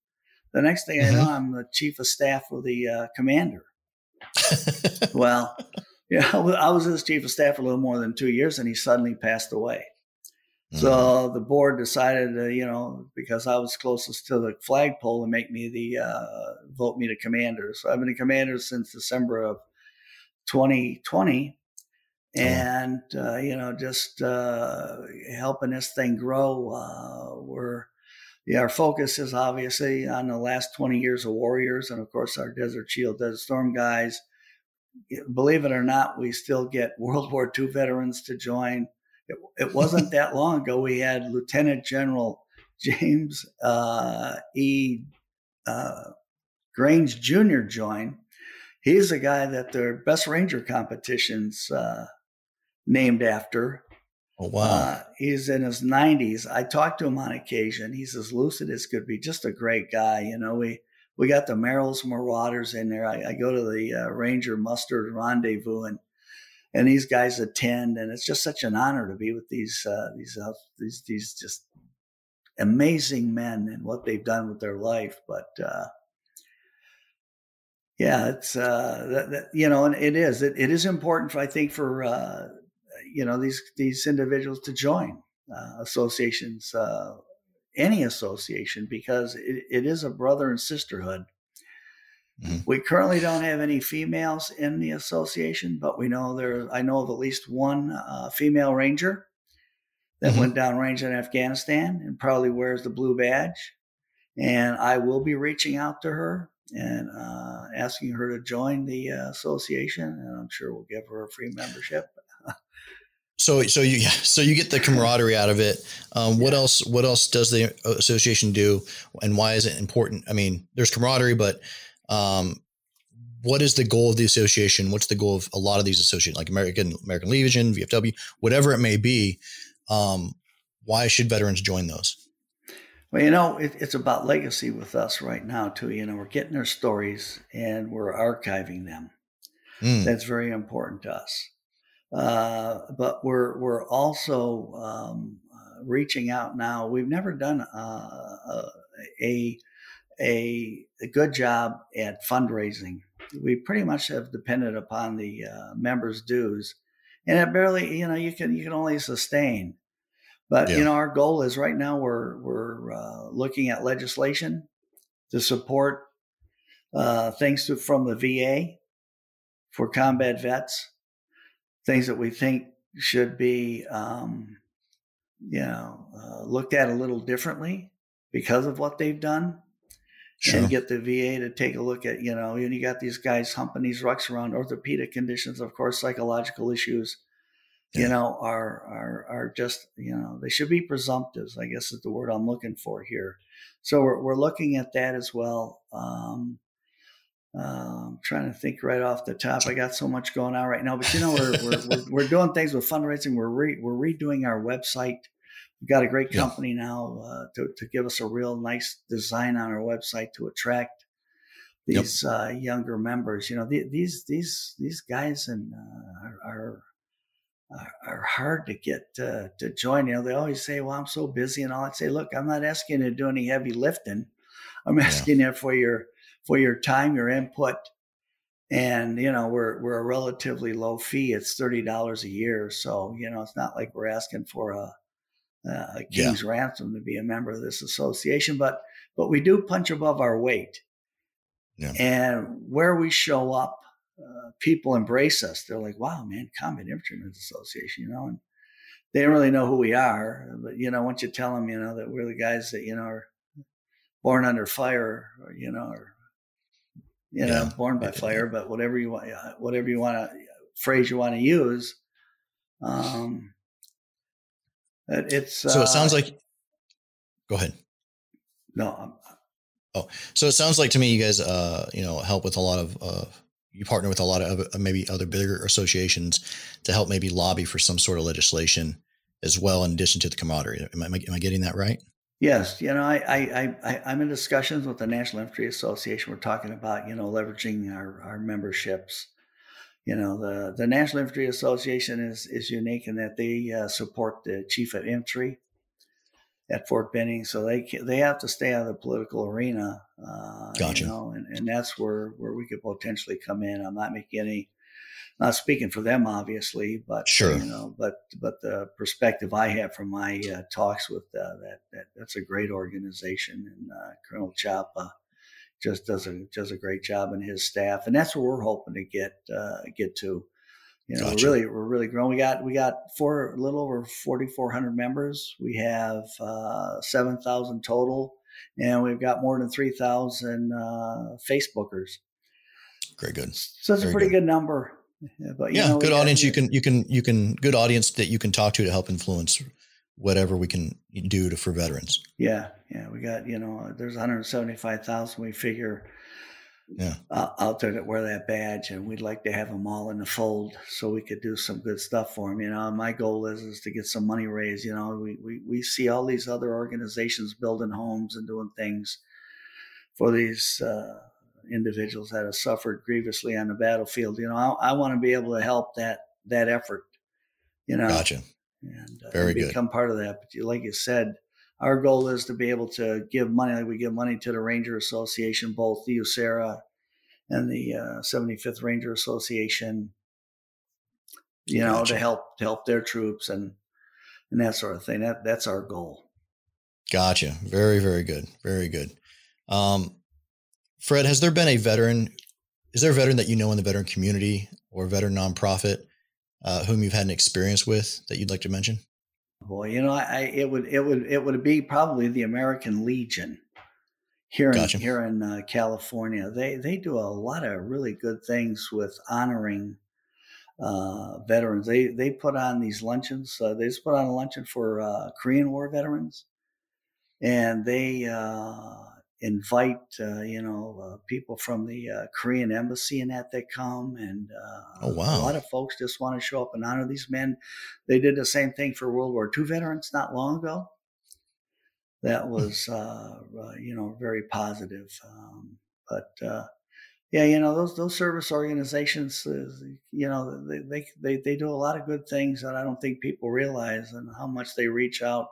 The next thing mm-hmm. I know, I'm the chief of staff for the uh, commander. well, yeah, I was his chief of staff for a little more than two years, and he suddenly passed away. Mm-hmm. So the board decided, to, you know, because I was closest to the flagpole, to make me the uh, vote me to commander. So I've been a commander since December of 2020 and uh, you know just uh, helping this thing grow uh, we're yeah, our focus is obviously on the last 20 years of warriors and of course our desert shield desert storm guys. Believe it or not we still get world war ii veterans to join. It, it wasn't that long ago we had lieutenant general james uh, e uh, grange jr join. He's a guy that their best ranger competitions uh, named after. Oh, wow. Uh, he's in his 90s. I talk to him on occasion. He's as lucid as could be, just a great guy. You know, we, we got the Merrill's Marauders in there. I, I go to the uh, Ranger Mustard Rendezvous and and these guys attend, and it's just such an honor to be with these uh, these uh, these these just amazing men and what they've done with their life. But uh, yeah, it's uh, that, that, you know, and it is it, it is important, for, I think, for uh, you know these these individuals to join uh, associations, uh, any association, because it, it is a brother and sisterhood. Mm-hmm. We currently don't have any females in the association, but we know there. I know of at least one uh, female ranger that mm-hmm. went downrange in Afghanistan and probably wears the blue badge. And I will be reaching out to her and uh, asking her to join the uh, association, and I'm sure we'll give her a free membership. So, so you yeah, so you get the camaraderie out of it. Um, what yeah. else? What else does the association do, and why is it important? I mean, there's camaraderie, but um, what is the goal of the association? What's the goal of a lot of these associations, like American American Legion, VFW, whatever it may be? Um, why should veterans join those? Well, you know, it, it's about legacy with us right now too. You know, we're getting their stories and we're archiving them. Mm. That's very important to us. Uh, but we're we're also um, uh, reaching out now. We've never done uh, a, a a good job at fundraising. We pretty much have depended upon the uh, members' dues, and it barely you know you can you can only sustain. But yeah. you know our goal is right now we're we're uh, looking at legislation to support uh, things to, from the VA for combat vets things that we think should be, um, you know, uh, looked at a little differently because of what they've done. Sure. And get the VA to take a look at, you know, and you got these guys humping these rucks around orthopedic conditions, of course, psychological issues, yeah. you know, are are are just, you know, they should be presumptives, I guess is the word I'm looking for here. So we're we're looking at that as well. Um, I'm um, trying to think right off the top. I got so much going on right now, but you know, we're, we're, we're, we're, doing things with fundraising. We're, re, we're redoing our website. We've got a great company yeah. now uh, to, to give us a real nice design on our website to attract these yep. uh, younger members. You know, the, these, these, these guys and uh, are, are, are hard to get uh, to join. You know, they always say, well, I'm so busy and all. I'd say, look, I'm not asking you to do any heavy lifting. I'm asking yeah. you for your, for your time, your input, and you know we're we're a relatively low fee. It's thirty dollars a year, so you know it's not like we're asking for a, a king's yeah. ransom to be a member of this association, but but we do punch above our weight. Yeah. And where we show up, uh, people embrace us. They're like, "Wow, man, Combat Infantrymen's Association," you know, and they don't really know who we are. But you know, once you tell them, you know, that we're the guys that you know are born under fire, or you know, or you know, yeah. born by fire, but whatever you want, whatever you want to phrase you want to use. Um, it's so it sounds uh, like. Go ahead. No. I'm, oh, so it sounds like to me, you guys, uh, you know, help with a lot of, uh, you partner with a lot of uh, maybe other bigger associations to help maybe lobby for some sort of legislation as well, in addition to the camaraderie. Am I, am I getting that right? Yes, you know, I, I, I, I'm in discussions with the National Infantry Association. We're talking about, you know, leveraging our, our memberships. You know, the, the National Infantry Association is, is unique in that they uh, support the Chief of Infantry at Fort Benning, so they they have to stay out of the political arena. Uh, gotcha. You know, and, and that's where where we could potentially come in. I'm not making any not speaking for them, obviously, but sure, you know, but but the perspective I have from my uh, talks with uh, that, that that's a great organization, and uh, Colonel Chapa just does a does a great job, and his staff, and that's what we're hoping to get uh, get to. You know, gotcha. we're really we're really growing. We got we got four a little over forty four hundred members. We have uh, seven thousand total, and we've got more than three thousand uh, Facebookers. Very good. So it's a pretty good. good number. Yeah, but yeah, know, good audience. you can you can you can good audience that you can talk to to help influence whatever we can do to for veterans. Yeah, yeah, we got you know there's 175,000 we figure yeah uh, out there that wear that badge, and we'd like to have them all in the fold so we could do some good stuff for them. You know, my goal is is to get some money raised. You know, we we we see all these other organizations building homes and doing things for these. Uh, individuals that have suffered grievously on the battlefield. You know, I, I want to be able to help that that effort. You know, gotcha. And, uh, Very and become good. part of that. But like you said, our goal is to be able to give money, like we give money to the Ranger Association, both the USARA and the uh, 75th Ranger Association. You know, to help to help their troops and and that sort of thing. That that's our goal. Gotcha. Very very good. Very good. Um, Fred, has there been a veteran? Is there a veteran that you know in the veteran community or veteran nonprofit uh, whom you've had an experience with that you'd like to mention? Boy, you know, I, it would it would it would be probably the American Legion here in gotcha. here in uh, California. They they do a lot of really good things with honoring uh, veterans. They they put on these luncheons. Uh, they just put on a luncheon for uh, Korean War veterans, and they uh, invite uh, you know uh, people from the uh, Korean embassy and that they come and uh, oh wow a lot of folks just want to show up and honor these men. They did the same thing for World War II veterans not long ago. That hmm. was uh, uh, you know very positive um, but yeah you know those those service organizations you know they, they they they do a lot of good things that I don't think people realize and how much they reach out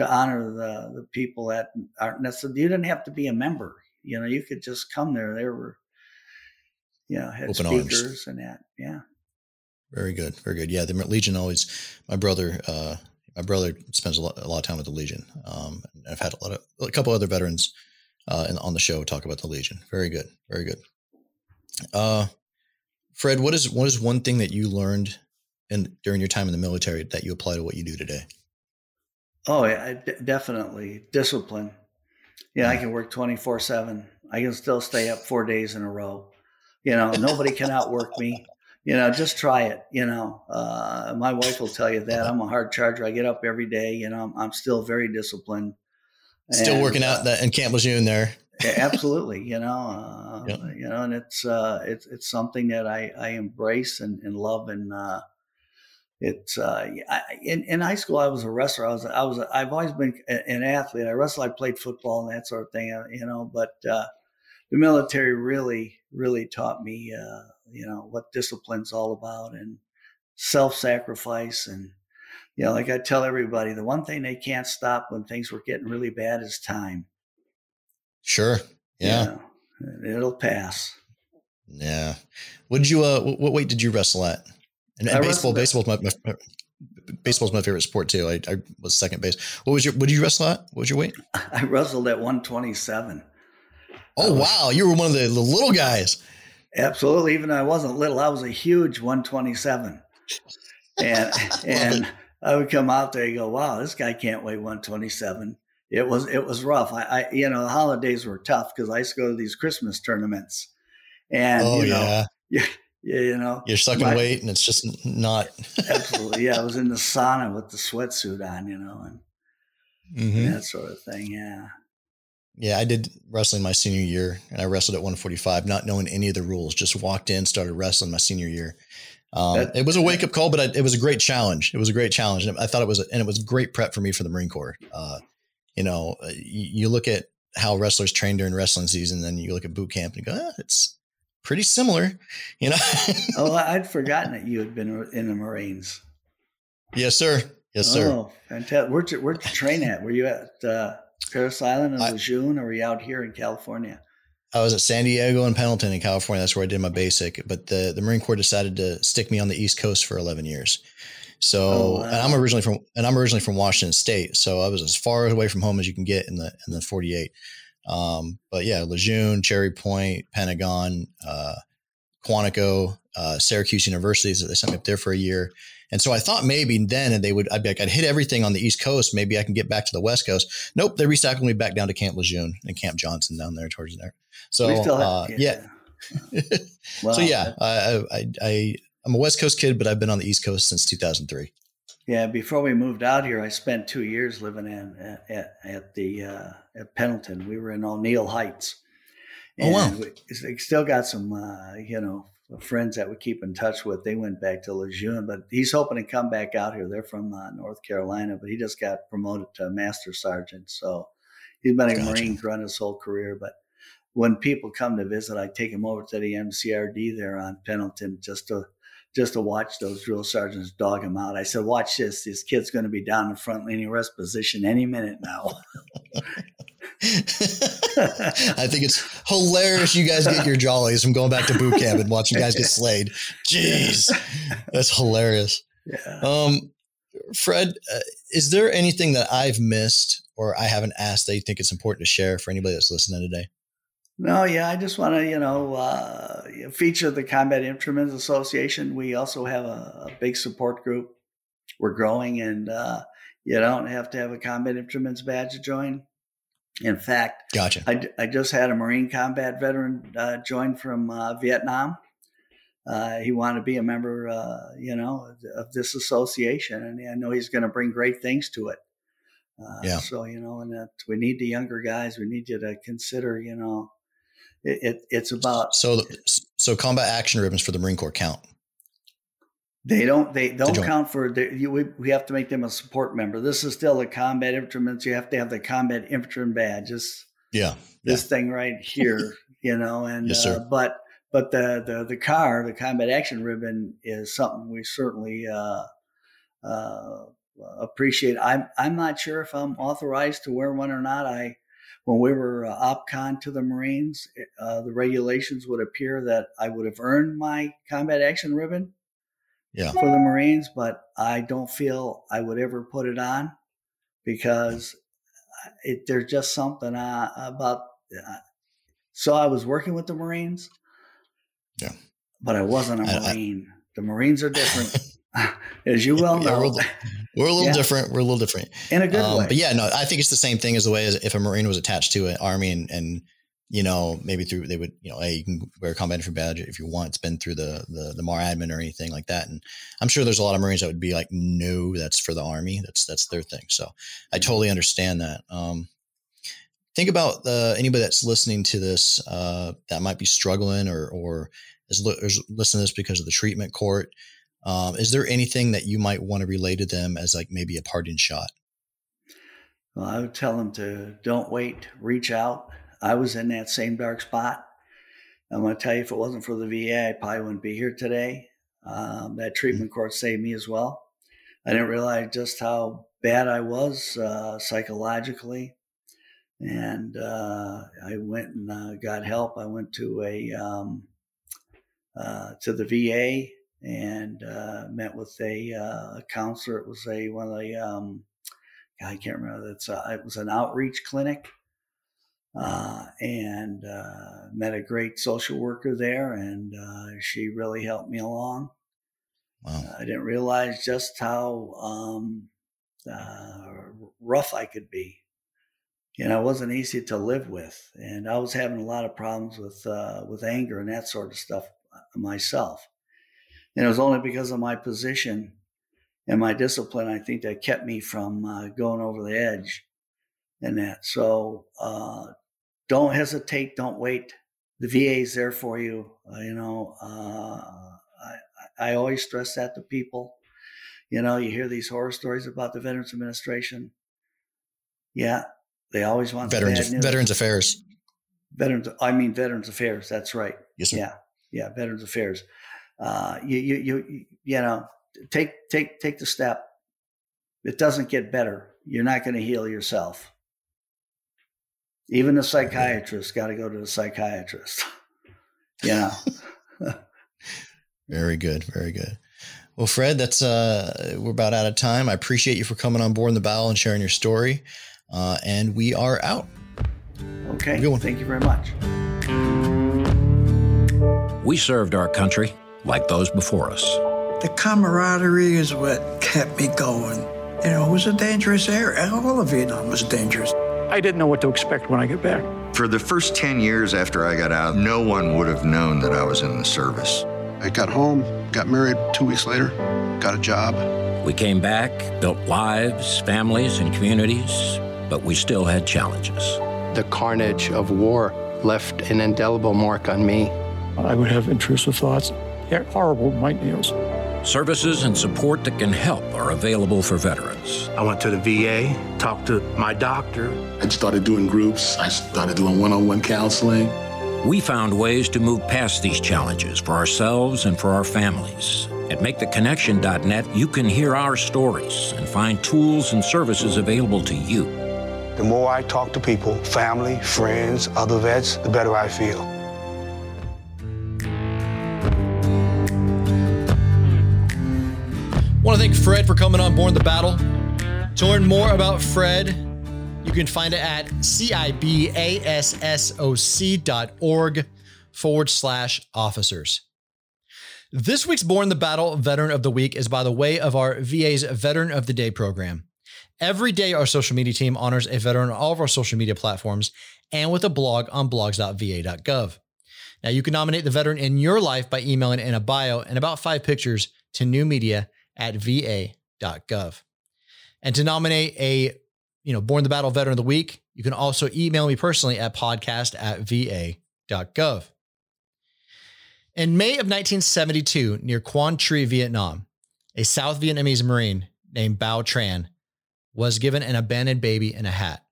to honor the the people that aren't necessarily. You didn't have to be a member. You know, you could just come there. There were, you know, had Open speakers arms. and that. Yeah. Very good. Very good. Yeah, the Legion always. My brother, uh, my brother spends a lot, a lot of time with the Legion. Um, I've had a lot of a couple other veterans uh, in, on the show talk about the Legion. Very good. Very good. Uh, Fred, what is what is one thing that you learned in during your time in the military that you apply to what you do today? Oh, yeah, d- definitely discipline. Yeah, I can work 24 7. I can still stay up four days in a row. You know, nobody can outwork me. You know, just try it. You know, uh, my wife will tell you that I'm a hard charger. I get up every day. You know, I'm, I'm still very disciplined. Still and, working out uh, that in Camp Lejeune there. absolutely. You know, uh, yep. you know, and it's, uh, it's, it's something that I, I embrace and, and love and, uh, it's uh, I, in, in high school I was a wrestler. I was I was I've always been an athlete. I wrestled. I played football and that sort of thing. Uh, you know, but uh, the military really really taught me uh, you know what discipline's all about and self sacrifice and you know like I tell everybody the one thing they can't stop when things were getting really bad is time. Sure. Yeah. You know, it'll pass. Yeah. What did you? Uh, what weight did you wrestle at? And, and baseball, baseball's my, my, baseball's my favorite sport too. I, I, was second base. What was your? What did you wrestle at? What was your weight? I wrestled at 127. Oh was, wow, you were one of the, the little guys. Absolutely. Even though I wasn't little, I was a huge 127. And and I would come out there and go, wow, this guy can't weigh 127. It was it was rough. I, I you know the holidays were tough because I used to go to these Christmas tournaments, and oh, you know, yeah. yeah, you know, you're sucking my, weight, and it's just not absolutely. Yeah, I was in the sauna with the sweatsuit on, you know, and, mm-hmm. and that sort of thing. Yeah. Yeah, I did wrestling my senior year, and I wrestled at 145, not knowing any of the rules. Just walked in, started wrestling my senior year. Um, that, it was a wake up call, but I, it was a great challenge. It was a great challenge, and I thought it was, a, and it was great prep for me for the Marine Corps. Uh, you know, uh, you, you, look at how wrestlers train during wrestling season, then you look at boot camp and you go, ah, it's pretty similar. You know. oh, I'd forgotten that you had been in the Marines. Yes, sir. Yes, sir. Oh, fantastic. Where'd you, where'd you train at? Were you at uh, Parris Island and Lejeune, or were you out here in California? I was at San Diego and Pendleton in California. That's where I did my basic. But the, the Marine Corps decided to stick me on the East Coast for 11 years. So, oh, wow. and I'm originally from, and I'm originally from Washington State. So I was as far away from home as you can get in the, in the 48. Um, but yeah, Lejeune, Cherry Point, Pentagon, uh, Quantico, uh, Syracuse Universities. They sent me up there for a year. And so I thought maybe then they would, I'd be like, I'd hit everything on the East Coast. Maybe I can get back to the West Coast. Nope. They recycled me back down to Camp Lejeune and Camp Johnson down there towards there. So, uh, yeah. wow. so yeah, I, I, I, I'm a West Coast kid, but I've been on the East Coast since 2003. Yeah, before we moved out here, I spent two years living in at, at the uh, at Pendleton. We were in O'Neill Heights. And oh wow! We still got some, uh, you know, friends that we keep in touch with. They went back to Lejeune, but he's hoping to come back out here. They're from uh, North Carolina, but he just got promoted to master sergeant. So he's been a gotcha. Marine throughout his whole career. But when people come to visit, I take them over to the MCRD there on Pendleton just to just to watch those drill sergeants dog him out. I said, "Watch this! This kid's going to be down in front leaning rest position any minute now." I think it's hilarious. You guys get your jollies from going back to boot camp and watching guys get slayed. Jeez, that's hilarious. Yeah. Um, Fred, uh, is there anything that I've missed or I haven't asked that you think it's important to share for anybody that's listening today? No, yeah, I just want to, you know, uh, feature the Combat Infantrymen's Association. We also have a, a big support group. We're growing, and uh, you don't have to have a Combat Infantryman's badge to join. In fact, gotcha. I, I just had a Marine combat veteran uh, join from uh, Vietnam. Uh, he wanted to be a member, uh, you know, of this association, and I know he's going to bring great things to it. yeah. So you know, and that we need the younger guys. We need you to consider, you know, it, it, it's about so so combat action ribbons for the Marine Corps count. They don't. They don't count for. The, you, we, we have to make them a support member. This is still a combat infantryman. So you have to have the combat infantryman badge. This, yeah, this yeah. thing right here. You know, and yes, uh, but but the, the the car, the combat action ribbon, is something we certainly uh, uh, appreciate. I'm I'm not sure if I'm authorized to wear one or not. I when we were uh, OPCON to the Marines, uh, the regulations would appear that I would have earned my combat action ribbon yeah. for the Marines, but I don't feel I would ever put it on because it, there's just something uh, about. Uh, so I was working with the Marines, yeah, but I wasn't a Marine. I, the Marines are different. As you well know. Yeah, we're, a little, we're, a little yeah. different. We're a little different in a good um, way. But yeah, no, I think it's the same thing as the way as if a Marine was attached to an army and, and you know, maybe through they would, you know, hey, you can wear a combat infantry badge if you want. It's been through the the the MARADMIN or anything like that. And I'm sure there's a lot of Marines that would be like, no, that's for the army. That's that's their thing. So I mm-hmm. totally understand that. Um, think about uh, anybody that's listening to this uh, that might be struggling or or is, li- is listening to this because of the treatment court. Um, is there anything that you might want to relay to them as like maybe a parting shot? Well, I would tell them to don't wait, reach out. I was in that same dark spot. I'm going to tell you, if it wasn't for the VA, I probably wouldn't be here today. Um, that treatment mm-hmm. court saved me as well. I didn't realize just how bad I was uh, psychologically. And uh, I went and uh, got help. I went to a um, uh, to the VA and uh, met with a uh, counselor. It was a one of the um, I can't remember. That's it was an outreach clinic, uh, and uh, met a great social worker there, and uh, she really helped me along. Wow. I didn't realize just how um, rough I could be. You know, it wasn't easy to live with, and I was having a lot of problems with with anger and that sort of stuff myself. And it was only because of my position and my discipline, I think, that kept me from uh, going over the edge and that. So uh, don't hesitate, don't wait. The VA is there for you. Uh, you know, uh, I, I always stress that to people. You know, you hear these horror stories about the Veterans Administration. Yeah, they always want Veterans, Veterans Affairs. Veterans, I mean Veterans Affairs. That's right. Yes, sir. Yeah, yeah, Veterans Affairs. Uh, you, you, you, you know, take, take, take the step. It doesn't get better. You're not going to heal yourself. Even the psychiatrist got to go to the psychiatrist. yeah. very good. Very good. Well, Fred, that's uh, we're about out of time. I appreciate you for coming on Borne the Battle and sharing your story. Uh, and we are out. Okay. Good. Thank you very much. We served our country like those before us. The camaraderie is what kept me going. You know, it was a dangerous area. All of Vietnam was dangerous. I didn't know what to expect when I got back. For the first 10 years after I got out, no one would have known that I was in the service. I got home, got married two weeks later, got a job. We came back, built lives, families, and communities, but we still had challenges. The carnage of war left an indelible mark on me. I would have intrusive thoughts horrible nightmares. Services and support that can help are available for veterans. I went to the VA, talked to my doctor. I started doing groups, I started doing one on one counseling. We found ways to move past these challenges for ourselves and for our families. At MakeTheConnection.net, you can hear our stories and find tools and services available to you. The more I talk to people, family, friends, other vets, the better I feel. Want to thank Fred for coming on Borne the Battle. To learn more about Fred, you can find it at cibassoc.org forward slash officers. This week's Borne the Battle Veteran of the Week is by the way of our VA's Veteran of the Day program. Every day, our social media team honors a veteran on all of our social media platforms and with a blog on blogs.va.gov. Now, you can nominate the veteran in your life by emailing in a bio and about five pictures to new media at va.gov. And to nominate a, you know, Borne the Battle Veteran of the Week, you can also email me personally at podcast at va.gov. In May of 1972, near Quang Tri, Vietnam, a South Vietnamese Marine named Bao Tran was given an abandoned baby in a hat.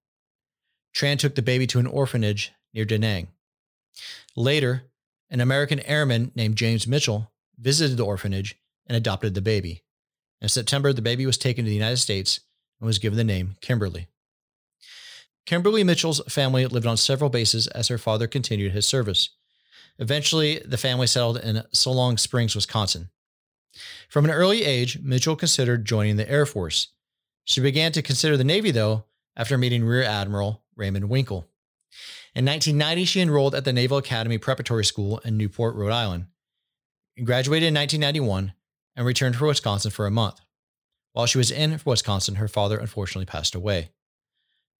Tran took the baby to an orphanage near Da Nang. Later, an American airman named James Mitchell visited the orphanage and adopted the baby. In September, the baby was taken to the United States and was given the name Kimberly. Kimberly Mitchell's family lived on several bases as her father continued his service. Eventually, the family settled in Solon Springs, Wisconsin. From an early age, Mitchell considered joining the Air Force. She began to consider the Navy, though, after meeting Rear Admiral Raymond Winkle. In 1990, she enrolled at the Naval Academy Preparatory School in Newport, Rhode Island. Graduated in 1991 and returned to Wisconsin for a month. While she was in Wisconsin, her father unfortunately passed away.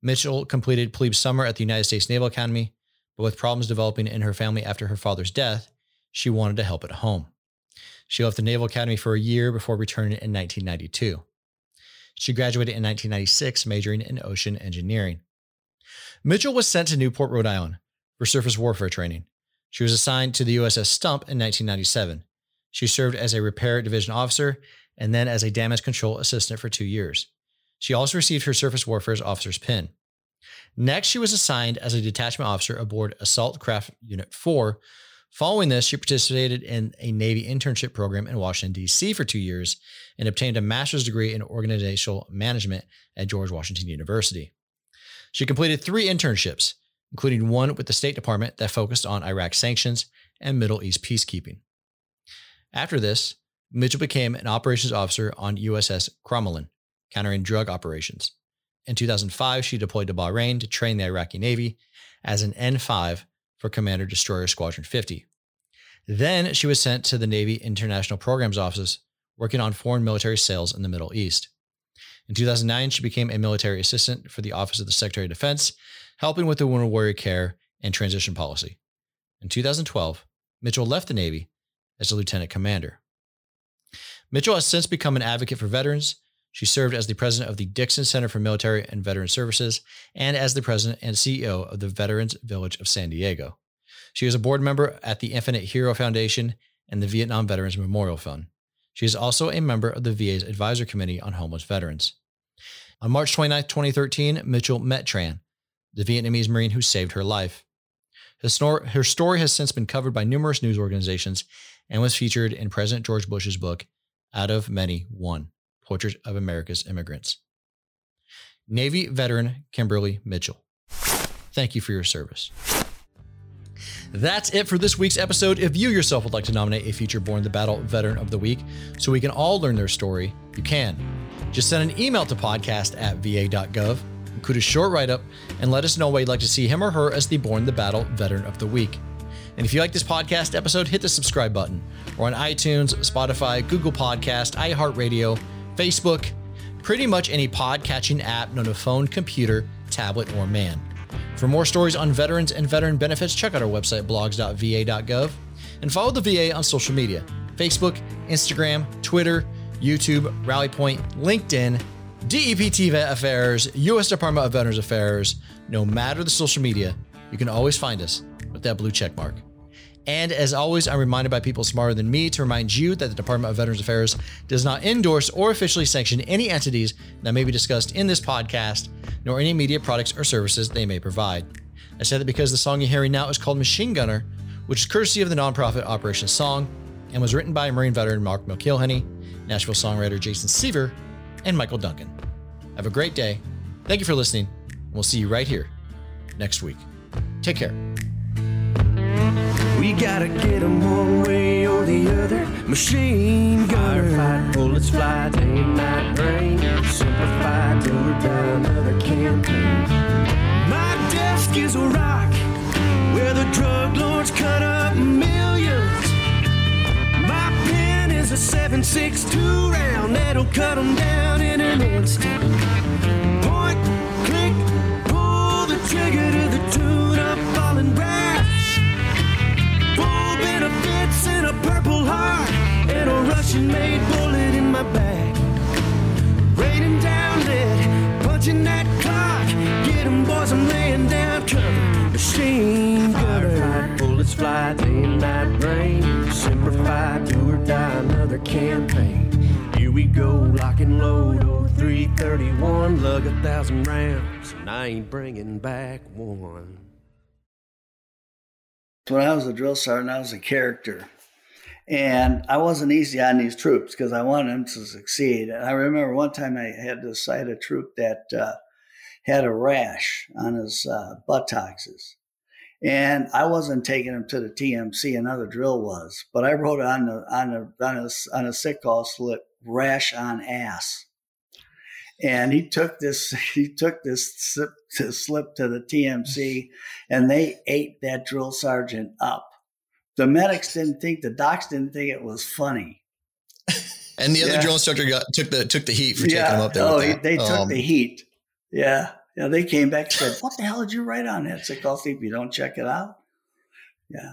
Mitchell completed plebe summer at the United States Naval Academy, but with problems developing in her family after her father's death, she wanted to help at home. She left the Naval Academy for a year before returning in 1992. She graduated in 1996, majoring in ocean engineering. Mitchell was sent to Newport, Rhode Island for surface warfare training. She was assigned to the USS Stump in 1997. She served as a repair division officer and then as a damage control assistant for two years. She also received her surface warfare's officer's pin. Next, she was assigned as a detachment officer aboard Assault Craft Unit 4. Following this, she participated in a Navy internship program in Washington, D.C. for two years and obtained a master's degree in organizational management at George Washington University. She completed three internships, including one with the State Department that focused on Iraq sanctions and Middle East peacekeeping. After this, Mitchell became an operations officer on USS Crommelin, countering drug operations. In 2005, she deployed to Bahrain to train the Iraqi Navy as an N5 for Commander Destroyer Squadron 50. Then she was sent to the Navy International Programs Office, working on foreign military sales in the Middle East. In 2009, she became a military assistant for the Office of the Secretary of Defense, helping with the wounded warrior care and transition policy. In 2012, Mitchell left the Navy as a lieutenant commander. Mitchell has since become an advocate for veterans. She served as the president of the Dixon Center for Military and Veteran Services and as the president and CEO of the Veterans Village of San Diego. She is a board member at the Infinite Hero Foundation and the Vietnam Veterans Memorial Fund. She is also a member of the VA's Advisor Committee on Homeless Veterans. On March 29, 2013, Mitchell met Tran, the Vietnamese Marine who saved her life. Her story has since been covered by numerous news organizations and was featured in President George Bush's book, Out of Many, One Portrait of America's Immigrants. Navy veteran Kimberly Mitchell. Thank you for your service. That's it for this week's episode. If you yourself would like to nominate a future Borne the Battle Veteran of the Week so we can all learn their story, you can. Just send an email to podcast at va.gov, include a short write up, and let us know why you'd like to see him or her as the Borne the Battle Veteran of the Week. And if you like this podcast episode, hit the subscribe button. Or on iTunes, Spotify, Google Podcast, iHeartRadio, Facebook, pretty much any pod catching app known to phone, computer, tablet, or man. For more stories on veterans and veteran benefits, check out our website, blogs.va.gov, and follow the VA on social media Facebook, Instagram, Twitter, YouTube, RallyPoint, LinkedIn, DEPT Vet Affairs, U.S. Department of Veterans Affairs. No matter the social media, you can always find us with that blue check mark. And as always, I'm reminded by people smarter than me to remind you that the Department of Veterans Affairs does not endorse or officially sanction any entities that may be discussed in this podcast, nor any media products or services they may provide. I say that because the song you're hearing now is called Machine Gunner, which is courtesy of the nonprofit Operation Song and was written by Marine veteran Mark McIlhenny, Nashville songwriter Jason Seaver, and Michael Duncan. Have a great day. Thank you for listening, and we'll see you right here next week. Take care. We gotta get them one way or the other. Machine gunner. Firefight, bullets fly, day and night rain. Simplify, do or die, another campaign. My desk is a rock where the drug lords cut up millions. My pen is a 7.62 round that'll cut them down in an instant. Point, click, pull the trigger to the tune of falling brass. And a purple heart and a Russian-made bullet in my bag. Raining down punching that clock. Get boys, I'm laying down. Machine gunner. Bullets fly, and night rain. Simplify, do or die, another campaign. Here we go, lock and load, 0331. Lug a thousand rounds, and I ain't bringing back one. When I was a drill sergeant, I was a character. And I wasn't easy on these troops because I wanted them to succeed. And I remember one time I had to sight a troop that uh, had a rash on his uh, buttocks. And I wasn't taking him to the TMC, another drill was, but I wrote on the on the on a, on a sick call slip rash on ass. And he took this he took this slip to, slip to the TMC, and they ate that drill sergeant up. The medics didn't think the docs didn't think it was funny. And the other Yeah. drill instructor got took the took the heat for taking him up there. Oh, they took Um, the heat. Yeah. Yeah. They came back and said, What the hell did you write on that call sleep? You don't check it out? Yeah.